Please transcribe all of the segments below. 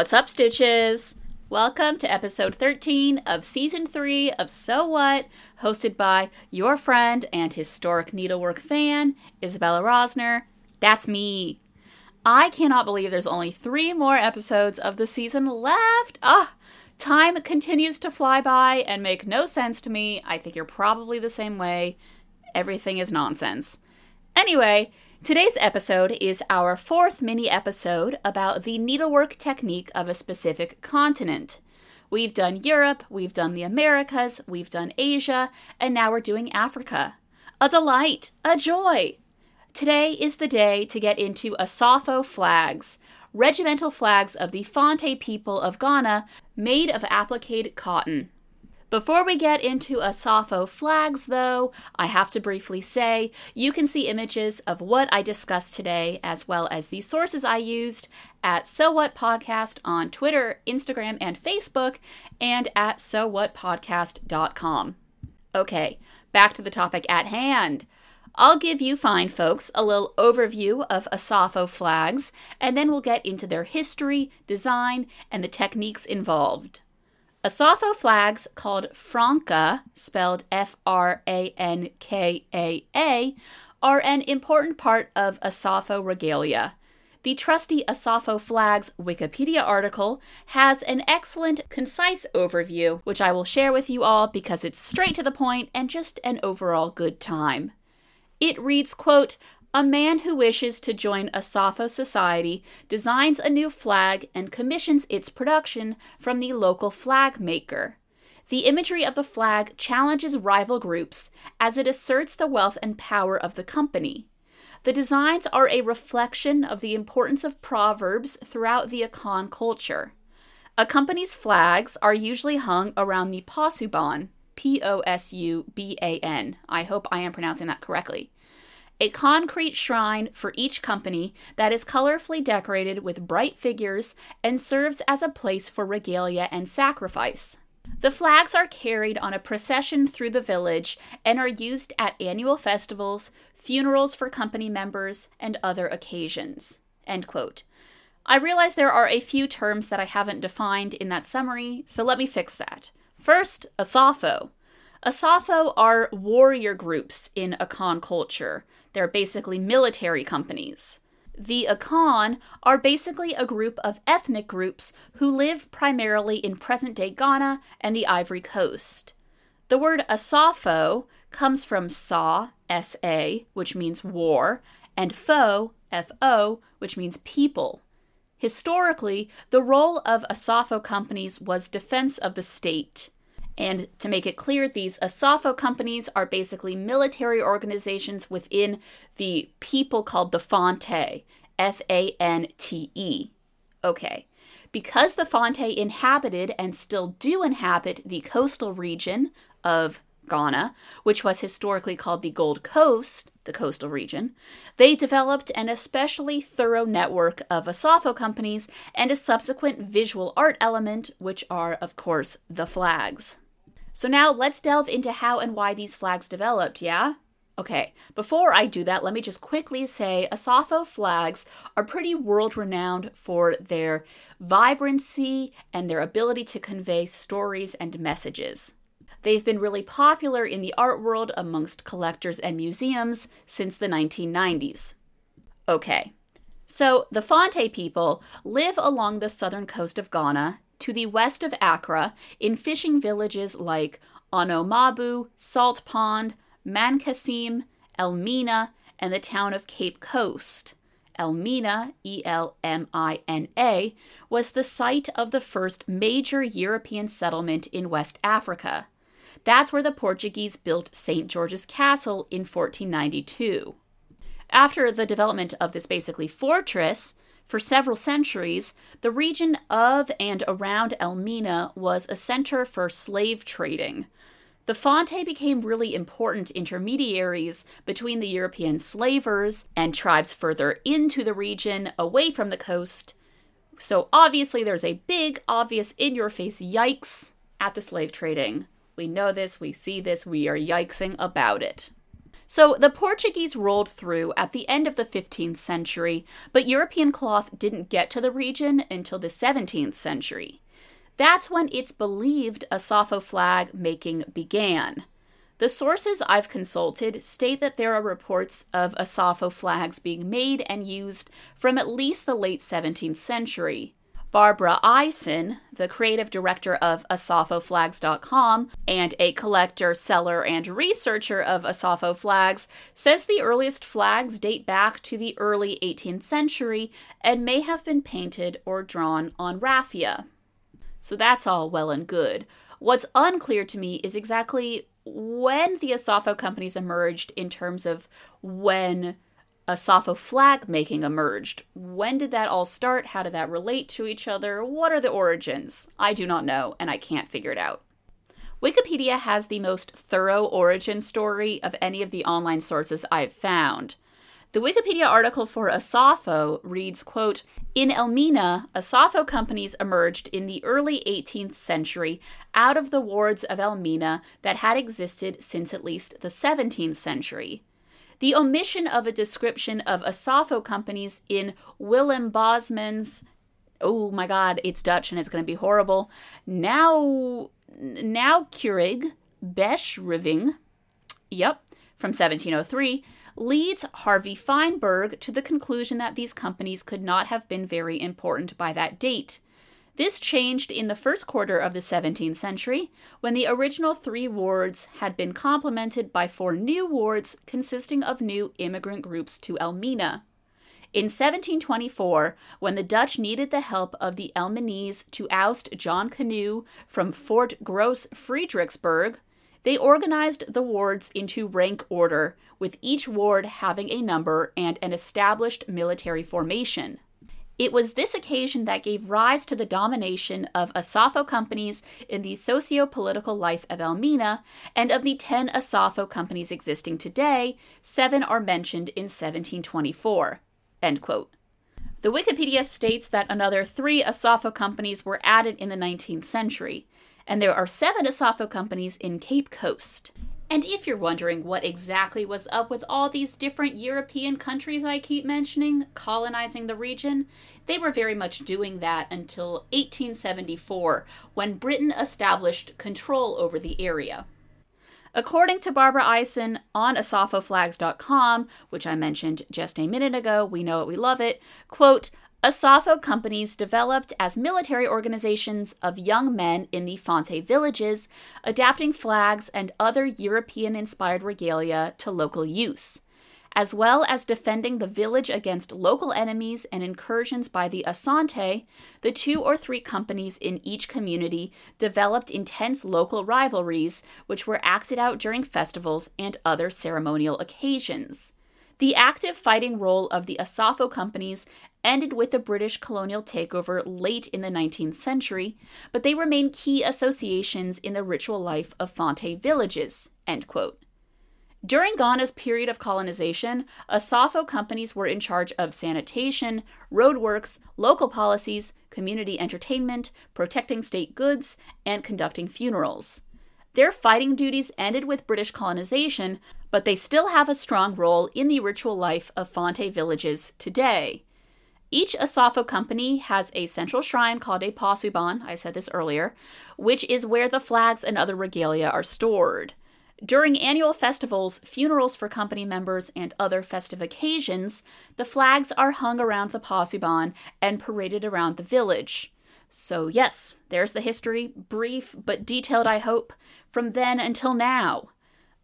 What's up, Stitches? Welcome to episode 13 of season 3 of So What, hosted by your friend and historic needlework fan, Isabella Rosner. That's me. I cannot believe there's only three more episodes of the season left. Ah, time continues to fly by and make no sense to me. I think you're probably the same way. Everything is nonsense. Anyway, Today's episode is our fourth mini episode about the needlework technique of a specific continent. We've done Europe, we've done the Americas, we've done Asia, and now we're doing Africa. A delight, a joy! Today is the day to get into Asafo flags, regimental flags of the Fante people of Ghana made of appliqued cotton. Before we get into Asafo flags, though, I have to briefly say you can see images of what I discussed today, as well as the sources I used, at So What Podcast on Twitter, Instagram, and Facebook, and at SoWhatPodcast.com. Okay, back to the topic at hand. I'll give you fine folks a little overview of Asafo flags, and then we'll get into their history, design, and the techniques involved. Asafo flags called Frankaa, spelled F R A N K A A, are an important part of Asafo regalia. The trusty Asafo Flags Wikipedia article has an excellent, concise overview, which I will share with you all because it's straight to the point and just an overall good time. It reads, quote, a man who wishes to join Asafo society designs a new flag and commissions its production from the local flag maker. The imagery of the flag challenges rival groups as it asserts the wealth and power of the company. The designs are a reflection of the importance of proverbs throughout the Akan culture. A company's flags are usually hung around the Posuban, P O S U B A N. I hope I am pronouncing that correctly a concrete shrine for each company that is colorfully decorated with bright figures and serves as a place for regalia and sacrifice. The flags are carried on a procession through the village and are used at annual festivals, funerals for company members, and other occasions. I realize there are a few terms that I haven't defined in that summary, so let me fix that. First, Asafo. Asafo are warrior groups in Akan culture. They're basically military companies. The Akan are basically a group of ethnic groups who live primarily in present day Ghana and the Ivory Coast. The word Asafo comes from Sa, S A, which means war, and Fo, F O, which means people. Historically, the role of Asafo companies was defense of the state. And to make it clear, these Asafo companies are basically military organizations within the people called the Fante, F A N T E. Okay. Because the Fante inhabited and still do inhabit the coastal region of Ghana, which was historically called the Gold Coast, the coastal region, they developed an especially thorough network of Asafo companies and a subsequent visual art element, which are, of course, the flags. So now let's delve into how and why these flags developed, yeah? Okay, before I do that, let me just quickly say Asafo flags are pretty world renowned for their vibrancy and their ability to convey stories and messages. They've been really popular in the art world amongst collectors and museums since the 1990s. Okay, so the Fante people live along the southern coast of Ghana to the west of Accra in fishing villages like Anomabu, Salt Pond, Mankessim, Elmina, and the town of Cape Coast. Elmina, E L M I N A, was the site of the first major European settlement in West Africa. That's where the Portuguese built St. George's Castle in 1492. After the development of this basically fortress, for several centuries, the region of and around Elmina was a center for slave trading. The Fante became really important intermediaries between the European slavers and tribes further into the region away from the coast. So obviously, there's a big, obvious, in your face yikes at the slave trading. We know this, we see this, we are yikesing about it. So the Portuguese rolled through at the end of the 15th century, but European cloth didn't get to the region until the 17th century. That's when it's believed Asafo flag making began. The sources I've consulted state that there are reports of Asafo flags being made and used from at least the late 17th century. Barbara Eisen, the creative director of AsafoFlags.com and a collector, seller, and researcher of Asafo flags, says the earliest flags date back to the early 18th century and may have been painted or drawn on raffia. So that's all well and good. What's unclear to me is exactly when the Asafo companies emerged in terms of when Asafo flag making emerged. When did that all start? How did that relate to each other? What are the origins? I do not know, and I can't figure it out. Wikipedia has the most thorough origin story of any of the online sources I've found. The Wikipedia article for Asafo reads, quote, In Elmina, Asafo companies emerged in the early 18th century out of the wards of Elmina that had existed since at least the 17th century. The omission of a description of Asafo companies in Willem Bosman's oh my god, it's Dutch and it's going to be horrible. Now, Nauwkeurige Beschrijving, yep, from 1703 leads Harvey Feinberg to the conclusion that these companies could not have been very important by that date. This changed in the first quarter of the 17th century, when the original three wards had been complemented by four new wards consisting of new immigrant groups to Elmina. In 1724, when the Dutch needed the help of the Elminese to oust John Conny from Fort Gross Friedrichsburg, they organized the wards into rank order, with each ward having a number and an established military formation. It was this occasion that gave rise to the domination of Asafo companies in the socio political life of Elmina, and of the ten Asafo companies existing today, seven are mentioned in 1724. The Wikipedia states that another three Asafo companies were added in the 19th century and there are seven Asafo companies in Cape Coast. And if you're wondering what exactly was up with all these different European countries I keep mentioning colonizing the region, they were very much doing that until 1874, when Britain established control over the area. According to Barbara Eisen on asafoflags.com, which I mentioned just a minute ago, we know it, we love it, quote, Asafo companies developed as military organizations of young men in the Fante villages, adapting flags and other European inspired regalia to local use, as well as defending the village against local enemies and incursions by the Asante. The two or three companies in each community developed intense local rivalries, which were acted out during festivals and other ceremonial occasions. The active fighting role of the Asafo companies ended with the British colonial takeover late in the 19th century, but they remain key associations in the ritual life of Fante villages. During Ghana's period of colonization, Asafo companies were in charge of sanitation, roadworks, local policies, community entertainment, protecting state goods, and conducting funerals. Their fighting duties ended with British colonization, but they still have a strong role in the ritual life of Fante villages today. Each Asafo company has a central shrine called a Posuban, I said this earlier, which is where the flags and other regalia are stored. During annual festivals, funerals for company members, and other festive occasions, the flags are hung around the Posuban and paraded around the village. So, yes, there's the history, brief but detailed, I hope, from then until now.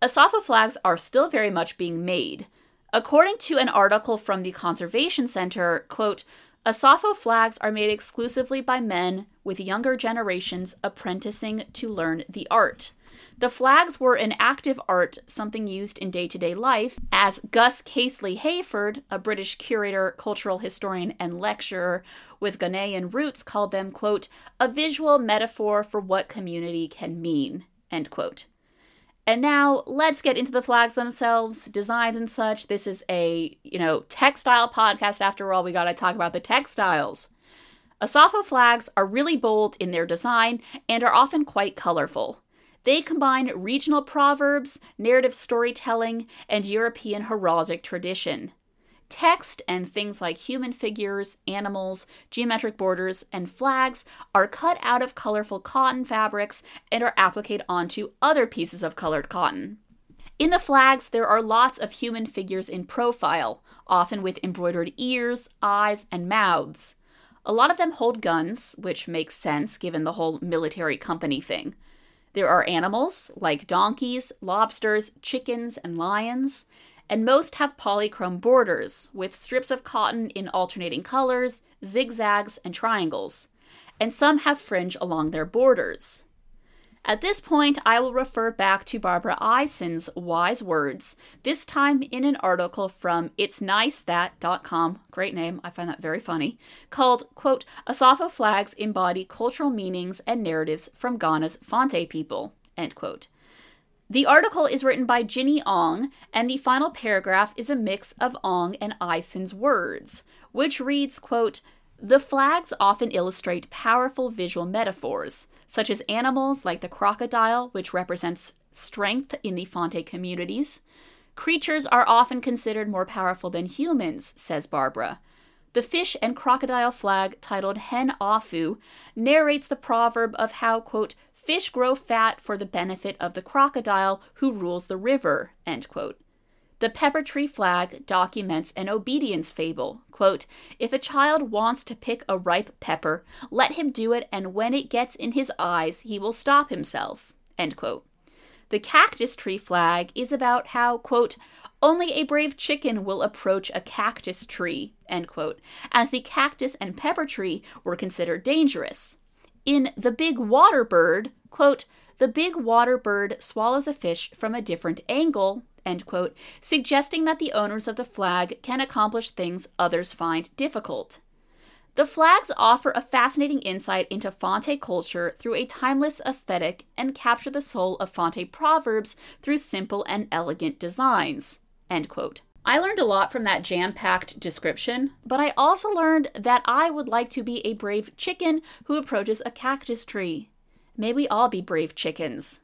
Asafo flags are still very much being made. According to an article from the Conservation Center, quote, Asafo flags are made exclusively by men with younger generations apprenticing to learn the art. The flags were an active art, something used in day to day life, as Gus Casely Hayford, a British curator, cultural historian, and lecturer with Ghanaian roots, called them, quote, a visual metaphor for what community can mean, end quote. And now let's get into the flags themselves, designs and such. This is a, you know, textile podcast after all. We got to talk about the textiles. Asafo flags are really bold in their design and are often quite colorful. They combine regional proverbs, narrative storytelling, and European heraldic tradition. Text and things like human figures, animals, geometric borders, and flags are cut out of colorful cotton fabrics and are appliqued onto other pieces of colored cotton. In the flags, there are lots of human figures in profile, often with embroidered ears, eyes, and mouths. A lot of them hold guns, which makes sense given the whole military company thing. There are animals like donkeys, lobsters, chickens, and lions, and most have polychrome borders, with strips of cotton in alternating colors, zigzags, and triangles, and some have fringe along their borders. At this point, I will refer back to Barbara Eison's wise words, this time in an article from itsnicethat.com, great name, I find that very funny, called, quote, Asafo flags embody cultural meanings and narratives from Ghana's Fante people, end quote. The article is written by Ginny Ong, and the final paragraph is a mix of Ong and Eison's words, which reads, quote, The flags often illustrate powerful visual metaphors, such as animals like the crocodile, which represents strength in the Fante communities. Creatures are often considered more powerful than humans, says Barbara. The fish and crocodile flag, titled Hen Afu, narrates the proverb of how, quote, fish grow fat for the benefit of the crocodile who rules the river, The pepper tree flag documents an obedience fable. Quote, if a child wants to pick a ripe pepper, let him do it, and when it gets in his eyes, he will stop himself. End quote. The cactus tree flag is about how, quote, only a brave chicken will approach a cactus tree, end quote, as the cactus and pepper tree were considered dangerous. In The Big Water Bird, quote, the big water bird swallows a fish from a different angle, end quote, suggesting that the owners of the flag can accomplish things others find difficult. The flags offer a fascinating insight into Fante culture through a timeless aesthetic and capture the soul of Fante proverbs through simple and elegant designs. End quote. I learned a lot from that jam packed description, but I also learned that I would like to be a brave chicken who approaches a cactus tree. May we all be brave chickens.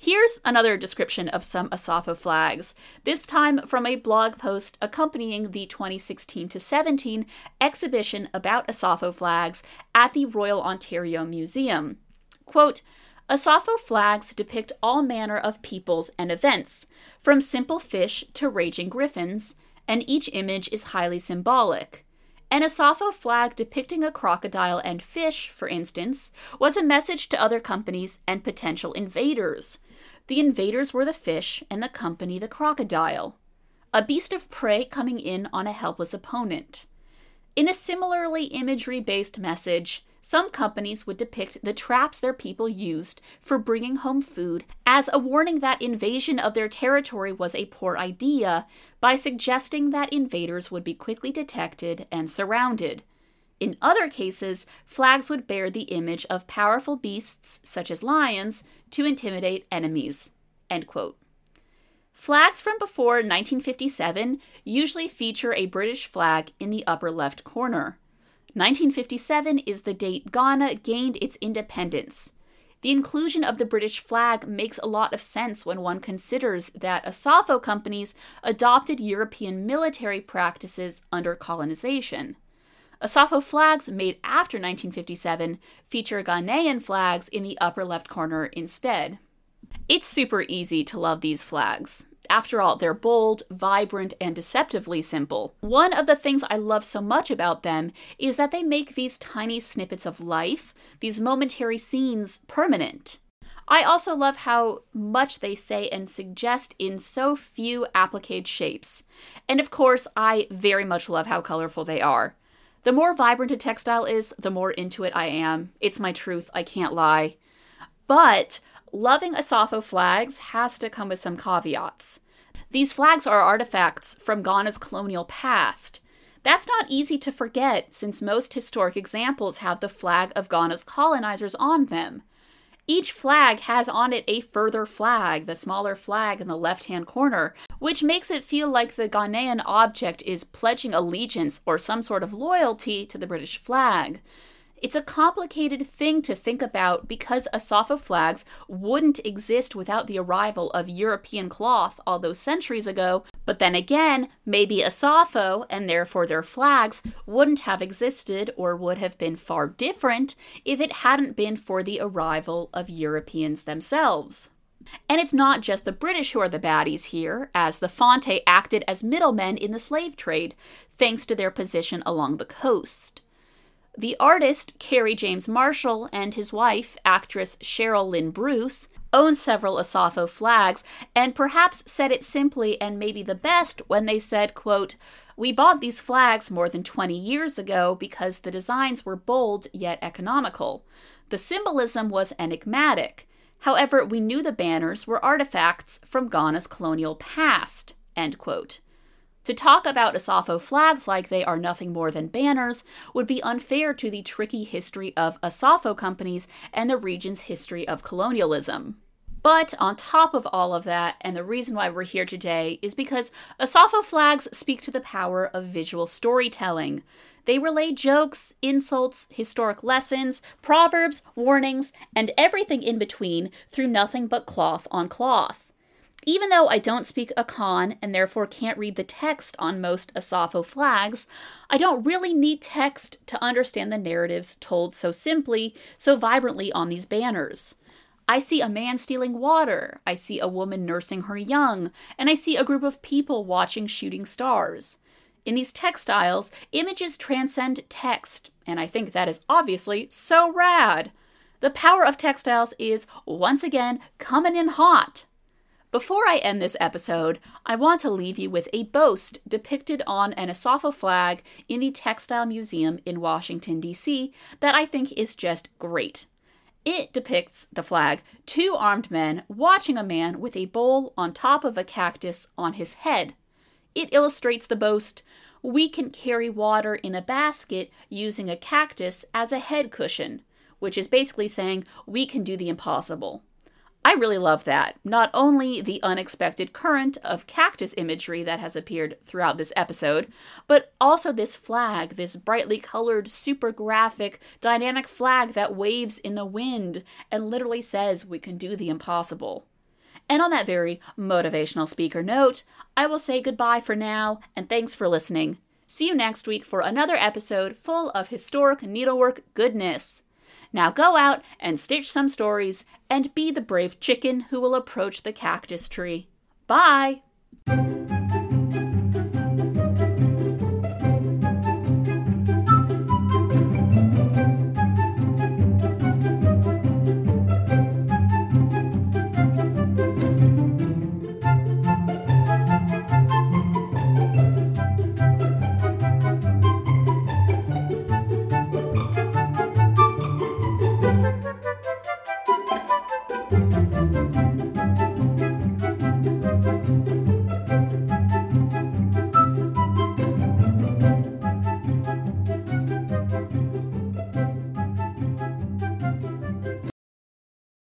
Here's another description of some Asafo flags, this time from a blog post accompanying the 2016 17 exhibition about Asafo flags at the Royal Ontario Museum. Quote, Asafo flags depict all manner of peoples and events, from simple fish to raging griffins, and each image is highly symbolic. An Asafo flag depicting a crocodile and fish, for instance, was a message to other companies and potential invaders. The invaders were the fish and the company the crocodile, a beast of prey coming in on a helpless opponent. In a similarly imagery based message, some companies would depict the traps their people used for bringing home food as a warning that invasion of their territory was a poor idea by suggesting that invaders would be quickly detected and surrounded. In other cases, flags would bear the image of powerful beasts, such as lions, to intimidate enemies. Flags from before 1957 usually feature a British flag in the upper left corner. 1957 is the date Ghana gained its independence. The inclusion of the British flag makes a lot of sense when one considers that Asafo companies adopted European military practices under colonization. Asafo flags made after 1957 feature Ghanaian flags in the upper left corner instead. It's super easy to love these flags. After all, they're bold, vibrant, and deceptively simple. One of the things I love so much about them is that they make these tiny snippets of life, these momentary scenes, permanent. I also love how much they say and suggest in so few applique shapes. And of course, I very much love how colorful they are. The more vibrant a textile is, the more into it I am. It's my truth, I can't lie. But loving Asafo flags has to come with some caveats. These flags are artifacts from Ghana's colonial past. That's not easy to forget since most historic examples have the flag of Ghana's colonizers on them. Each flag has on it a further flag, the smaller flag in the left hand corner, which makes it feel like the Ghanaian object is pledging allegiance or some sort of loyalty to the British flag. It's a complicated thing to think about because Asafo flags wouldn't exist without the arrival of European cloth all those centuries ago, but then again, maybe Asafo, and therefore their flags, wouldn't have existed or would have been far different if it hadn't been for the arrival of Europeans themselves. And it's not just the British who are the baddies here, as the Fante acted as middlemen in the slave trade, thanks to their position along the coast. The artist, Kerry James Marshall, and his wife, actress Cheryl Lynn Bruce, own several Asafo flags, and perhaps said it simply and maybe the best when they said, quote, We bought these flags more than 20 years ago because the designs were bold yet economical. The symbolism was enigmatic. However, we knew the banners were artifacts from Ghana's colonial past. End quote. To talk about Asafo flags like they are nothing more than banners would be unfair to the tricky history of Asafo companies and the region's history of colonialism. But on top of all of that, and the reason why we're here today is because Asafo flags speak to the power of visual storytelling. They relay jokes, insults, historic lessons, proverbs, warnings, and everything in between through nothing but cloth on cloth. Even though I don't speak Akan and therefore can't read the text on most Asafo flags, I don't really need text to understand the narratives told so simply, so vibrantly on these banners. I see a man stealing water, I see a woman nursing her young, and I see a group of people watching shooting stars. In these textiles, images transcend text, and I think that is obviously so rad. The power of textiles is, once again, coming in hot. Before I end this episode, I want to leave you with a boast depicted on an Asafo flag in the Textile Museum in Washington, D.C., that I think is just great. It depicts the flag two armed men watching a man with a bowl on top of a cactus on his head. It illustrates the boast we can carry water in a basket using a cactus as a head cushion, which is basically saying we can do the impossible. I really love that. Not only the unexpected current of cactus imagery that has appeared throughout this episode, but also this flag, this brightly colored, super graphic, dynamic flag that waves in the wind and literally says we can do the impossible. And on that very motivational speaker note, I will say goodbye for now and thanks for listening. See you next week for another episode full of historic needlework goodness. Now go out and stitch some stories and be the brave chicken who will approach the cactus tree. Bye!